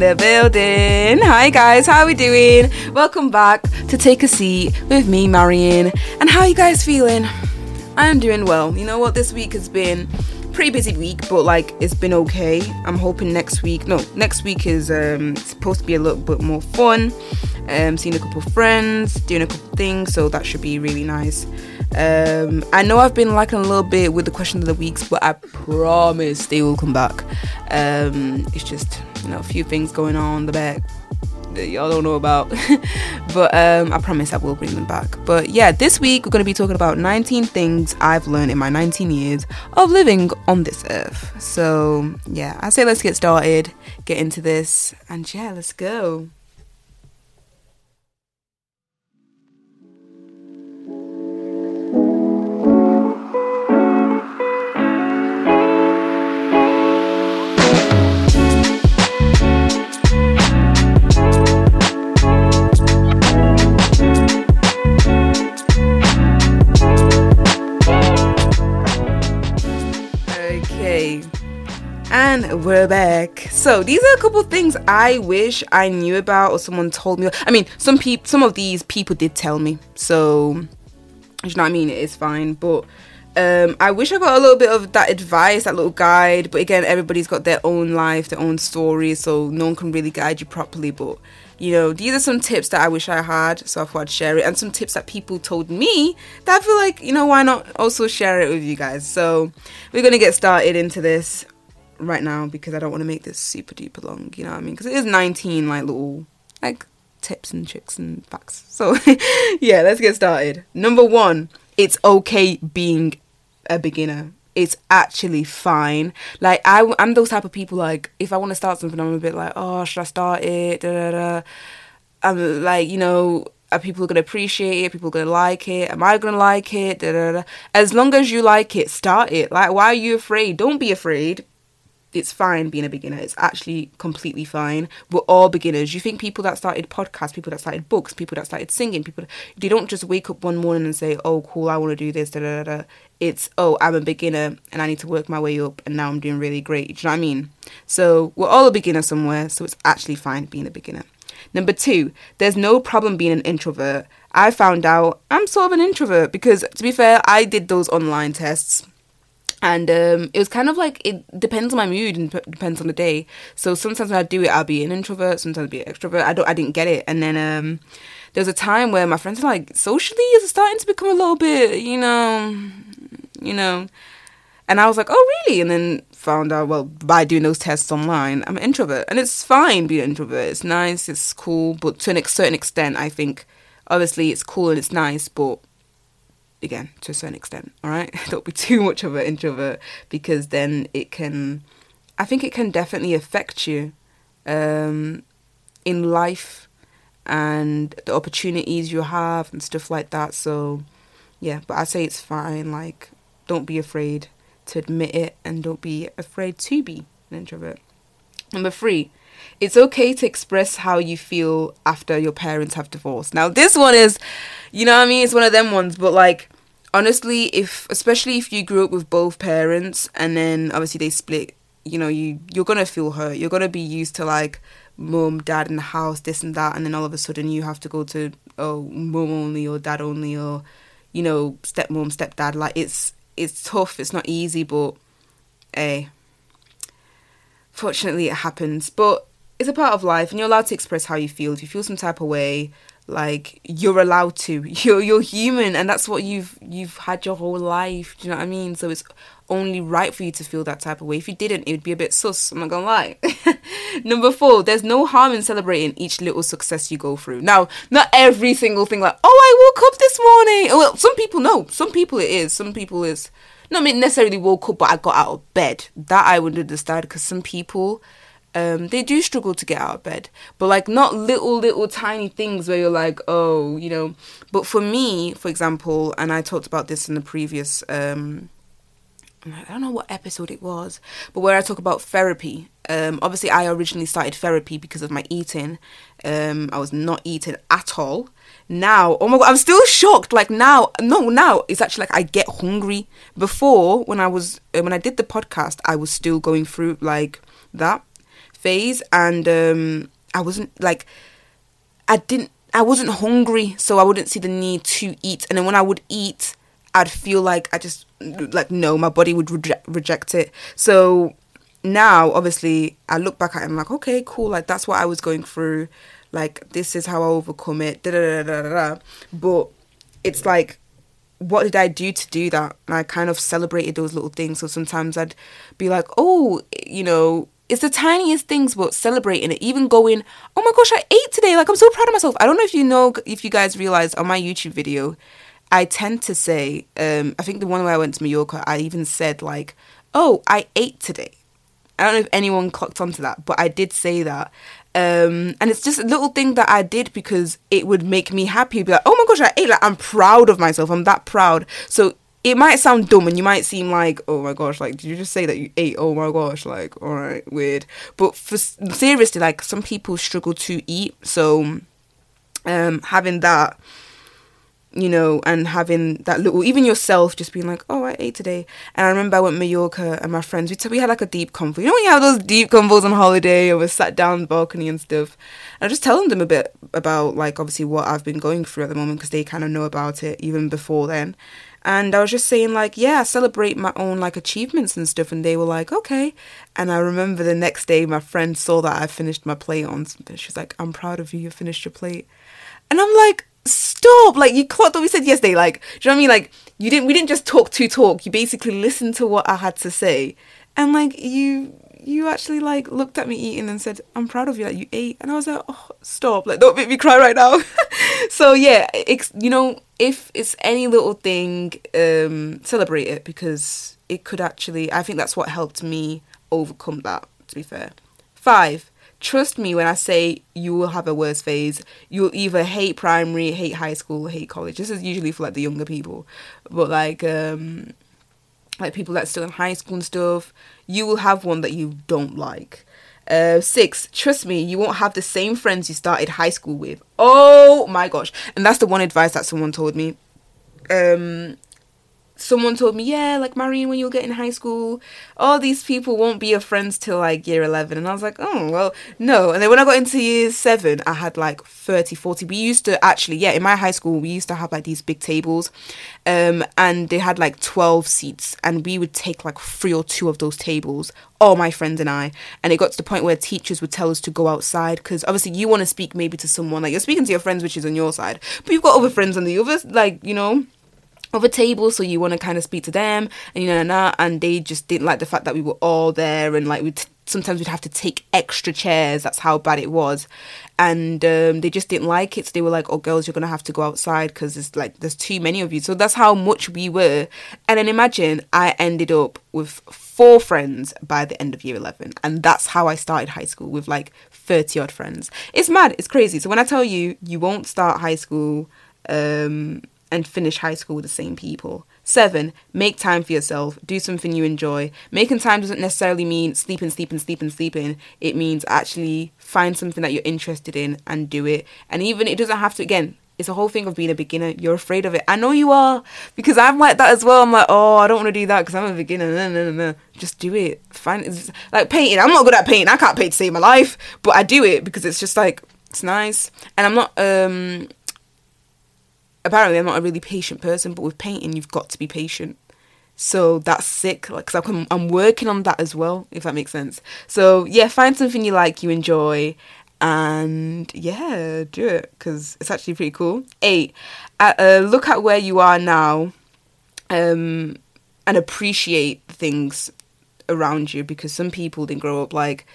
the building. Hi guys, how are we doing? Welcome back to Take a Seat with me, Marion. And how are you guys feeling? I'm doing well. You know what? This week has been pretty busy week, but like it's been okay. I'm hoping next week. No, next week is um supposed to be a little bit more fun. Um, seeing a couple friends, doing a couple things, so that should be really nice. Um, I know I've been lacking a little bit with the questions of the weeks, but I promise they will come back. Um, it's just you know a few things going on in the back that y'all don't know about, but um, I promise I will bring them back. But yeah, this week we're going to be talking about 19 things I've learned in my 19 years of living on this earth. So yeah, I say let's get started, get into this, and yeah, let's go. And we're back. So these are a couple things I wish I knew about or someone told me. I mean, some people, some of these people did tell me. So, you know what I mean? It is fine, but um, I wish I got a little bit of that advice, that little guide. But again, everybody's got their own life, their own story, so no one can really guide you properly. But you know, these are some tips that I wish I had, so I thought I'd share it, and some tips that people told me that I feel like, you know, why not also share it with you guys? So we're gonna get started into this right now because I don't want to make this super duper long, you know what I mean? Because it is 19 like little like tips and tricks and facts. So yeah, let's get started. Number one, it's okay being a beginner it's actually fine. Like I, I'm those type of people. Like if I want to start something, I'm a bit like, oh, should I start it? Da, da, da. I'm like, you know, are people gonna appreciate it? People gonna like it? Am I gonna like it? Da, da, da. As long as you like it, start it. Like, why are you afraid? Don't be afraid it's fine being a beginner. It's actually completely fine. We're all beginners. You think people that started podcasts, people that started books, people that started singing, people they don't just wake up one morning and say, "Oh, cool, I want to do this." Da, da, da, It's, "Oh, I'm a beginner and I need to work my way up, and now I'm doing really great." Do you know what I mean? So we're all a beginner somewhere. So it's actually fine being a beginner. Number two, there's no problem being an introvert. I found out I'm sort of an introvert because, to be fair, I did those online tests and um, it was kind of like it depends on my mood and p- depends on the day. So sometimes when I do it, I'll be an introvert. Sometimes I'll be an extrovert. I don't. I didn't get it. And then um, there was a time where my friends were like, socially, is starting to become a little bit, you know, you know. And I was like, oh really? And then found out well by doing those tests online, I'm an introvert, and it's fine being an introvert. It's nice. It's cool, but to a certain extent, I think obviously it's cool and it's nice, but again to a certain extent all right don't be too much of an introvert because then it can i think it can definitely affect you um, in life and the opportunities you have and stuff like that. So yeah but i say it's fine like don't be afraid to admit it and don't be afraid to be an introvert. Number three it's okay to express how you feel after your parents have divorced. Now, this one is, you know I mean? It's one of them ones, but like, honestly, if, especially if you grew up with both parents and then obviously they split, you know, you, you're gonna feel hurt. You're gonna be used to like, mum, dad in the house, this and that, and then all of a sudden you have to go to, oh, mum only or dad only or, you know, stepmom, stepdad. Like, it's, it's tough, it's not easy, but, hey, fortunately it happens. But it's a part of life and you're allowed to express how you feel. If you feel some type of way, like you're allowed to. You're you're human and that's what you've you've had your whole life. Do you know what I mean? So it's only right for you to feel that type of way. If you didn't, it would be a bit sus. I'm not gonna lie. Number four, there's no harm in celebrating each little success you go through. Now, not every single thing like, oh, I woke up this morning. Well, some people know. Some people it is. Some people is. Not necessarily woke up, but I got out of bed. That I would understand because some people um, they do struggle to get out of bed. But like not little, little tiny things where you're like, oh, you know. But for me, for example, and I talked about this in the previous um I don't know what episode it was, but where I talk about therapy. Um, obviously, I originally started therapy because of my eating. Um, I was not eating at all. Now, oh my god, I'm still shocked. Like now, no, now it's actually like I get hungry. Before, when I was uh, when I did the podcast, I was still going through like that phase, and um, I wasn't like, I didn't, I wasn't hungry, so I wouldn't see the need to eat. And then when I would eat, I'd feel like I just like no, my body would reject reject it. So now, obviously, I look back at it and I'm like, okay, cool, like that's what I was going through. Like this is how I overcome it. Da da da da da. But it's like what did I do to do that? And I kind of celebrated those little things. So sometimes I'd be like, oh, you know, it's the tiniest things, but celebrating it. Even going, oh my gosh, I ate today. Like I'm so proud of myself. I don't know if you know, if you guys realize on my YouTube video, I tend to say, um, I think the one where I went to Mallorca, I even said like, oh, I ate today. I don't know if anyone clocked onto that, but I did say that. Um, and it's just a little thing that I did because it would make me happy. Be like, oh my gosh, I ate. Like I'm proud of myself. I'm that proud. So it might sound dumb, and you might seem like, oh my gosh, like did you just say that you ate? Oh my gosh, like all right, weird. But for seriously, like some people struggle to eat, so um, having that you know, and having that little, even yourself just being like, oh, I ate today. And I remember I went to Mallorca and my friends, we, t- we had like a deep convo. You know when you have those deep convos on holiday or we sat down on the balcony and stuff. And I just telling them a bit about like obviously what I've been going through at the moment because they kind of know about it even before then. And I was just saying like, yeah, I celebrate my own like achievements and stuff. And they were like, okay. And I remember the next day my friend saw that I finished my plate on. She's like, I'm proud of you. You finished your plate. And I'm like, stop like you clocked what we said yesterday like do you know what i mean like you didn't we didn't just talk to talk you basically listened to what i had to say and like you you actually like looked at me eating and said i'm proud of you like you ate. And i was like oh stop. Like don't make me cry right now. So yeah it's you know if it's any little thing um celebrate it because it could actually i think that's what helped me overcome that to be fair. Five trust me when I say you will have a worse phase. You'll either hate primary, hate high school, hate college. This is usually for like the younger people, but like um, like people that's still in high school and stuff, you will have one that you don't like. Uh, six, trust me, you won't have the same friends you started high school with. Oh my gosh. And that's the one advice that someone told me. Um, someone told me, yeah, like Marion, when you'll get in high school, all these people won't be your friends till like year 11. And I was like, oh, well, no. And then when I got into year seven, I had like 30, 40. We used to actually, yeah, in my high school, we used to have like these big tables um, and they had like 12 seats. And we would take like three or two of those tables, all my friends and I. And it got to the point where teachers would tell us to go outside because obviously you want to speak maybe to someone, like you're speaking to your friends, which is on your side, but you've got other friends on the other, like, you know other table so you want to kind of speak to them and you know and, and they just didn't like the fact that we were all there and like we sometimes we'd have to take extra chairs that's how bad it was. And um, they just didn't like it so they were like oh girls you're gonna have to go outside because there's like there's too many of you. So that's how much we were. And then imagine i ended up with four friends by the end of year 11 and that's how i started high school with like 30 odd friends. It's mad it's crazy. So when i tell you you won't start high school um and finish high school with the same people. Seven, make time for yourself. Do something you enjoy. Making time doesn't necessarily mean sleeping, sleeping, sleeping, sleeping. It means actually find something that you're interested in and do it. And even it doesn't have to, again, it's a whole thing of being a beginner. You're afraid of it. I know you are because I'm like that as well. I'm like, oh, I don't want to do that because I'm a beginner. No, no, no, no. Just do it. Find it's like painting. I'm not good at painting. I can't paint to save my life, but I do it because it's just like it's nice. And I'm not um apparently I'm not a really patient person, but with painting, you've got to be patient. So that's sick, like, cause I'm, I'm working on that as well, if that makes sense. So yeah, find something you like, you enjoy, and yeah, do it, cause it's actually pretty cool. Eight, uh, uh, look at where you are now, um, and appreciate things around you, because some people didn't grow up like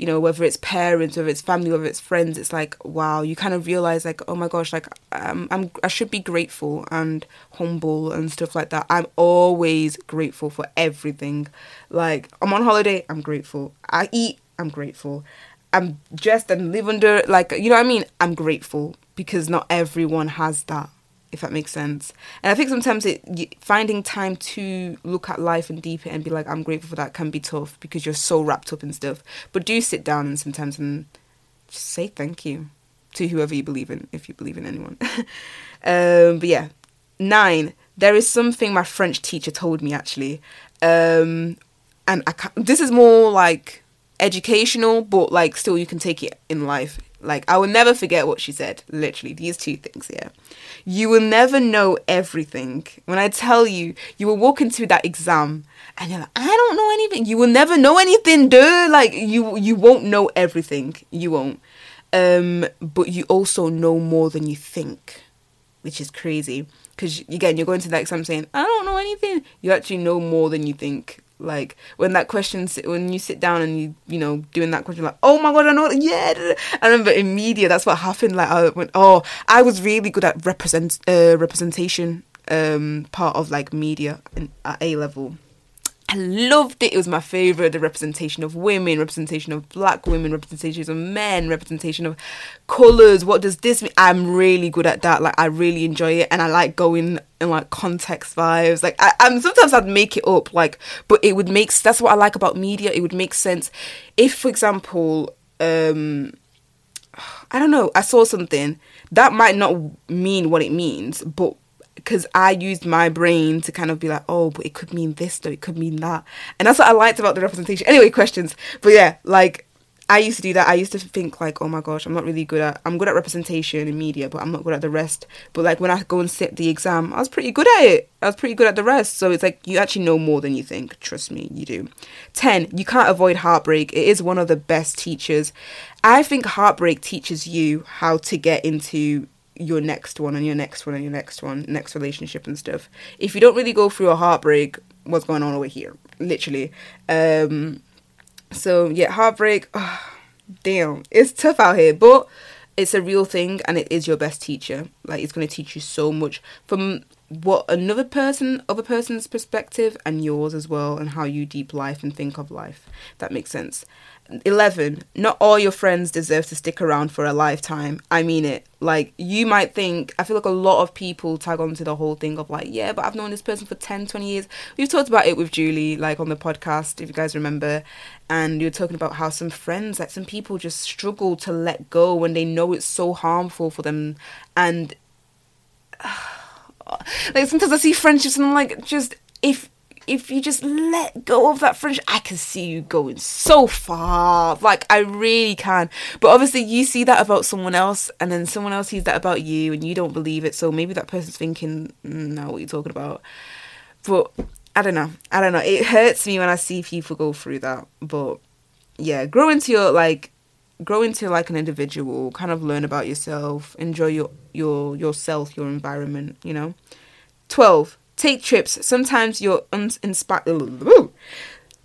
you know whether it's parents whether it's family whether it's friends it's like wow you kind of realize like oh my gosh like um, I'm I should be grateful and humble and stuff like that. I'm always grateful for everything. Like I'm on holiday I'm grateful. I eat I'm grateful. I'm dressed and live under like you know what I mean? I'm grateful because not everyone has that if that makes sense. And I think sometimes it finding time to look at life and deep it and be like, I'm grateful for that can be tough because you're so wrapped up in stuff. But do sit down and sometimes and just say thank you to whoever you believe in, if you believe in anyone. um, but yeah, nine. There is something my French teacher told me actually, um, and I can this is more like educational, but like still you can take it in life. Like I will never forget what she said. Literally, these two things. Yeah, you will never know everything. When I tell you, you will walk into that exam and you're like, I don't know anything. You will never know anything, dude. Like you, you won't know everything. You won't. Um, but you also know more than you think, which is crazy. Because again, you're going to that exam saying, I don't know anything. You actually know more than you think like when that question when you sit down and you you know doing that question like oh my god i know yeah i remember in media that's what happened like i went oh i was really good at represent uh, representation um part of like media in, at a level I loved it. It was my favorite. The representation of women, representation of black women, representations of men, representation of colors. What does this mean? I'm really good at that. Like I really enjoy it, and I like going in like context vibes. Like I, am sometimes I'd make it up. Like, but it would make. That's what I like about media. It would make sense if, for example, um, I don't know. I saw something that might not mean what it means, but because I used my brain to kind of be like, oh, but it could mean this though, it could mean that. And that's what I liked about the representation. Anyway, questions. But yeah, like I used to do that. I used to think like, oh my gosh, I'm not really good at I'm good at representation in media, but I'm not good at the rest. But like when I go and sit the exam, I was pretty good at it. I was pretty good at the rest. So it's like you actually know more than you think. Trust me, you do. 10. You can't avoid heartbreak. It is one of the best teachers. I think heartbreak teaches you how to get into your next one and your next one and your next one, next relationship and stuff. If you don't really go through a heartbreak, what's going on over here? Literally. Um, so yeah, heartbreak. Oh, damn, it's tough out here, but it's a real thing and it is your best teacher. Like it's going to teach you so much from what another person, other person's perspective, and yours as well, and how you deep life and think of life. That makes sense. 11 not all your friends deserve to stick around for a lifetime. I mean it. Like you might think i feel like a lot of people tag on to the whole thing of like yeah but i've known this person for 10 20 years. We've talked about it with julie like on the podcast if you guys remember. And you're talking about how some friends like some people just struggle to let go when they know it's so harmful for them. And like sometimes i see friendships and i'm like just if if you just let go of that friendship, I can see you going so far. Like I really can. But obviously you see that about someone else and then someone else sees that about you and you don't believe it. So maybe that person's thinking, mm, no, what are you talking about? But I don't know. I don't know. It hurts me when I see people go through that. But yeah, grow into your like grow into like an individual, kind of learn about yourself, enjoy your your yourself, your environment, you know. 12 Take trips. Sometimes you're uninspired.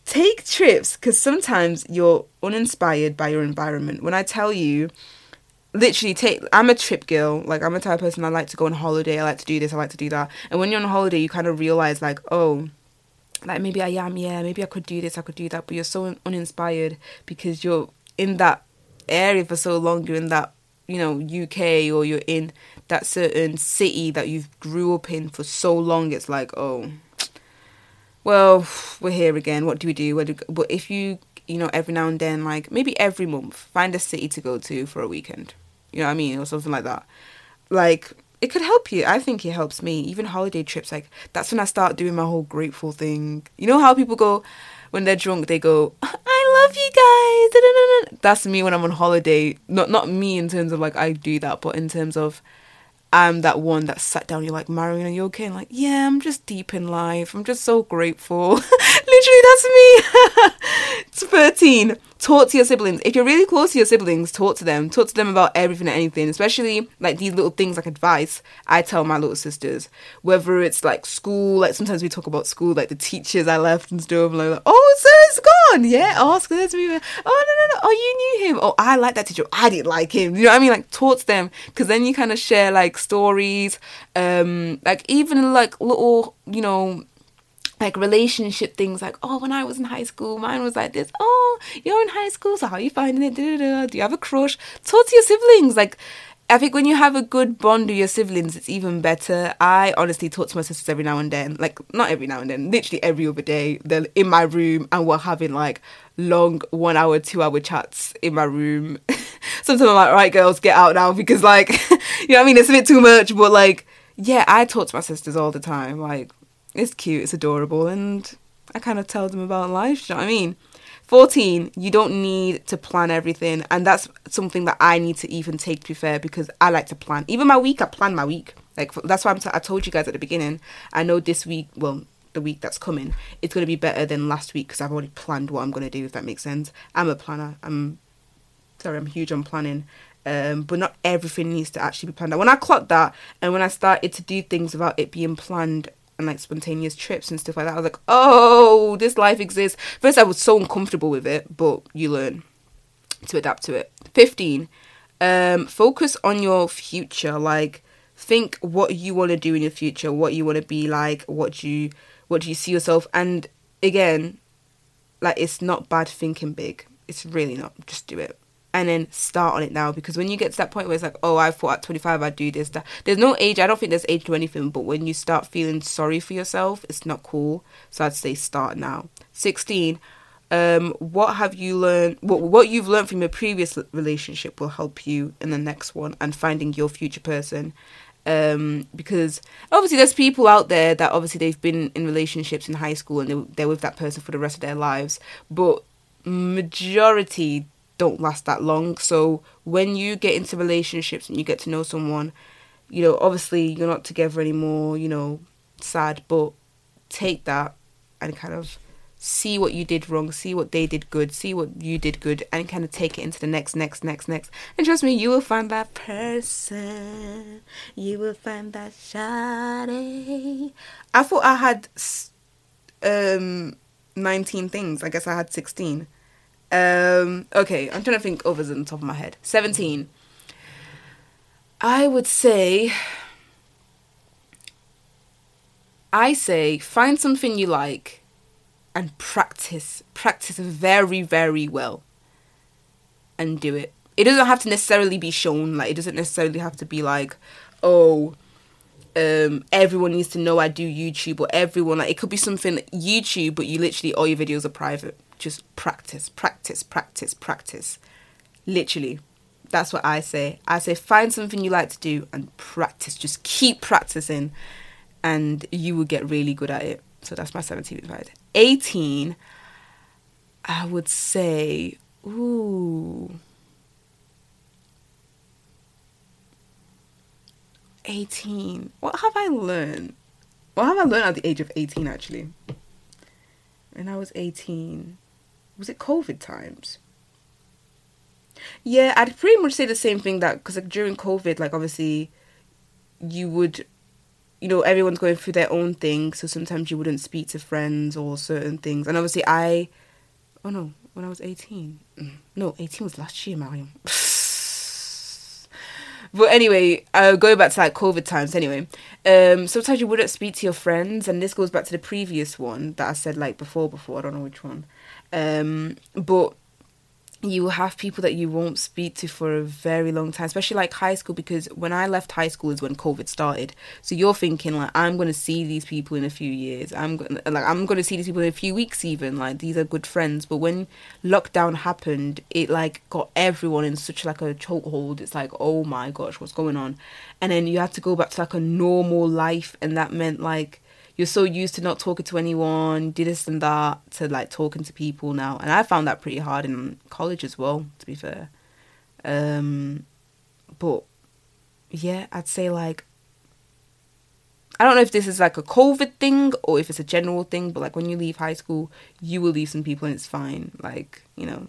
Take trips because sometimes you're uninspired by your environment. When I tell you, literally take I'm a trip girl. Like I'm a type of person I like to go on holiday, I like to do this, I like to do that. And when you're on holiday you kind of realize like, oh, like maybe I am, yeah, maybe I could do this, I could do that, but you're so uninspired because you're in that area for so long, you're in that, you know, UK or you're in that certain city that you've grew up in for so long, it's like, oh, well, we're here again. What do we do? do but if you, you know, every now and then, like maybe every month, find a city to go to for a weekend. You know what I mean, or something like that. Like it could help you. I think it helps me. Even holiday trips, like that's when I start doing my whole grateful thing. You know how people go when they're drunk, they go, "I love you guys." That's me when I'm on holiday. Not not me in terms of like I do that, but in terms of I'm that one that sat down. You're like, Marion, are you okay? And like, yeah, I'm just deep in life. I'm just so grateful. Literally, that's me. it's 13 talk to your siblings. If you're really close to your siblings, talk to them. Talk to them about everything and anything, especially like these little things like advice. I tell my little sisters, whether it's like school, like sometimes we talk about school, like the teachers I left and stuff. And like, oh, so it's gone. Yeah, ask this. Oh, no, no, no. Oh, you knew him. Oh, I like that teacher. I didn't like him. You know what I mean? Like, talk to them because then you kind of share like stories, um, like even like little, you know, like relationship things like oh when i was in high school mine was like this oh you're in high school so how are you finding it do you have a crush talk to your siblings like I think when you have a good bond with your siblings, it's even better. I honestly talk to my sisters every now and then, like not every now and then, literally every other day. They're in my room and we're having like long one hour, two hour chats in my room. Sometimes I'm like, right, girls, get out now because like, you know what I mean? It's a bit too much, but like, yeah, I talk to my sisters all the time. Like, it's cute, it's adorable, and I kind of tell them about life. you know what I mean? 14, you don't need to plan everything. And that's something that I need to even take to be fair because I like to plan. Even my week, I plan my week. Like, that's why I'm t- I told you guys at the beginning. I know this week, well, the week that's coming, it's going to be better than last week because I've already planned what I'm going to do, if that makes sense. I'm a planner. I'm sorry, I'm huge on planning. Um, but not everything needs to actually be planned. And when I clocked that and when I started to do things without it being planned and like spontaneous trips and stuff like that, I was like, oh, this life exists. First, I was so uncomfortable with it, but you learn to adapt to it. 15. Um, focus on your future. Like, think what you want to do in your future, what you want to be like, what you what do you see yourself and again like it's not bad thinking big it's really not just do it and then start on it now. Because when you get to that point where it's like oh i thought at 25 i'd do this that there's no age i don't think there's age to anything but when you start feeling sorry for yourself it's not cool. So i'd say start now. 16 um, what have you learned what, what you've learned from your previous relationship will help you in the next one and finding your future person. Um, because obviously there's people out there that obviously they've been in relationships in high school and they, they're with that person for the rest of their lives but majority don't last that long so when you get into relationships and you get to know someone you know obviously you're not together anymore you know sad but take that and kind of see what you did wrong, see what they did good, see what you did good, and kind of take it into the next, next, next, next. And trust me, you will find that person. You will find that shawty. I thought I had um 19 things. I guess I had 16. Um, okay, I'm trying to think others on the top of my head. 17. I would say. I say find something you like and practice practice very very well and do it it doesn't have to necessarily be shown like it doesn't necessarily have to be like oh um everyone needs to know i do youtube or everyone like it could be something youtube but you literally all your videos are private. Just practice practice practice practice. Literally. That's what i say. I say find something you like to do and practice. Just keep practicing and you will get really good at it. So that's my 17th advice 18, I would say, ooh, 18. What have I learned? What have I learned at the age of 18 actually? When I was 18, was it COVID times? Yeah, I'd pretty much say the same thing that because like during COVID, like obviously, you would you know everyone's going through their own thing so sometimes you wouldn't speak to friends or certain things and obviously i oh no when i was 18 mm, no 18 was last year mariam but anyway uh, going back to like covid times anyway um sometimes you wouldn't speak to your friends and this goes back to the previous one that i said like before before i don't know which one. Um but you will have people that you won't speak to for a very long time, especially like high school, because when I left high school is when COVID started. So you're thinking like I'm gonna see these people in a few years. I'm gonna like I'm gonna see these people in a few weeks even. Like these are good friends. But when lockdown happened, it like got everyone in such like a chokehold. It's like, oh my gosh, what's going on? And then you had to go back to like a normal life and that meant like you're so used to not talking to anyone, do this and that, to like talking to people now. And I found that pretty hard in college as well, to be fair. Um, but yeah, I'd say like I don't know if this is like a COVID thing or if it's a general thing, but like when you leave high school, you will leave some people and it's fine. Like, you know,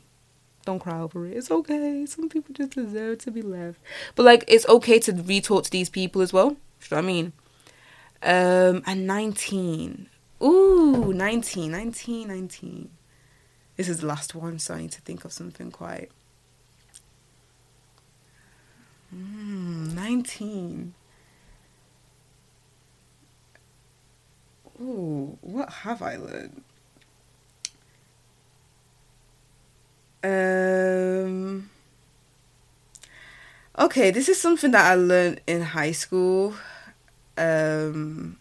don't cry over it. It's okay. Some people just deserve to be left. But like, it's okay to re talk to these people as well. You know what I mean? Um, and 19. Ooh, 19, 19, 19. This is the last one, so I need to think of something quite. Mm, 19. Ooh, what have I learned? Um. Okay, this is something that I learned in high school um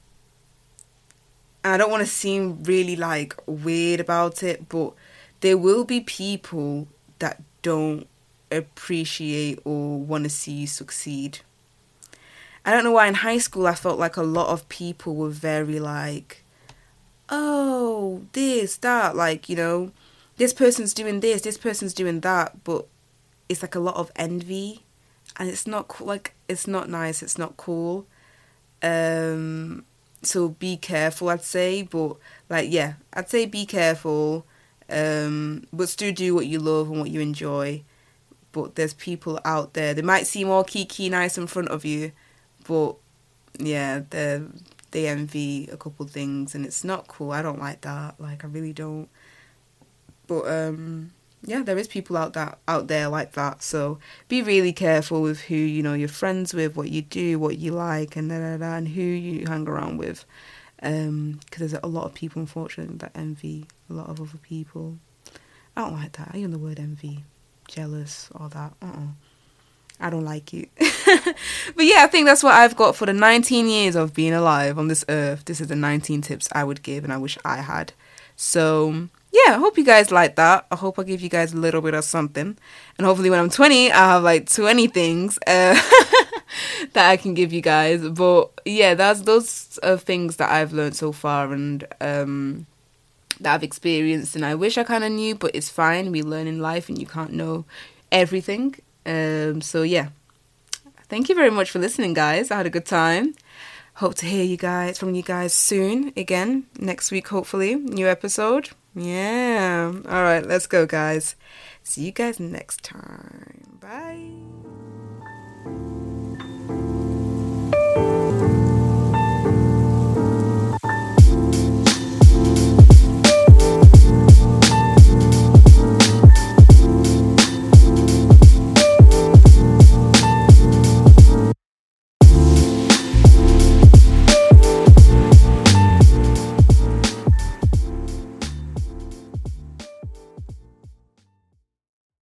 I don't want to seem really like weird about it, but there will be people that don't appreciate or want to see you succeed. I don't know why in high school I felt like a lot of people were very like, oh, this, that, like, you know, this person's doing this, this person's doing that, but it's like a lot of envy, and it's not. Like it's not nice. It's not cool. Um, so be careful, I'd say. But like, yeah, I'd say be careful. Um, but still do what you love and what you enjoy. But there's people out there. They might seem all kiki nice in front of you, but yeah, they they envy a couple things, and it's not cool. I don't like that. Like, I really don't. But um, yeah, there is people out that out there like that. So be really careful with who you know you're friends with, what you do, what you like, and da, da, da, and who you hang around with. Because um, there's a lot of people, unfortunately, that envy a lot of other people. I don't like that. I use the word envy, jealous, all that. Uh-uh. I don't like it. but yeah, I think that's what I've got for the 19 years of being alive on this earth. This is the 19 tips I would give, and I wish I had. So yeah, I hope you guys like that. I hope I give you guys a little bit of something. And hopefully when I'm 20, I have like 20 things uh, that I can give you guys. But yeah, that's those are things that I've learned so far and um, that I've experienced. And I wish I kind of knew, but it's fine. We learn in life and you can't know everything. Um, so yeah, thank you very much for listening, guys. I had a good time. Hope to hear you guys from you guys soon again next week, hopefully. New episode. Yeah. All right, let's go, guys. See you guys next time. Bye.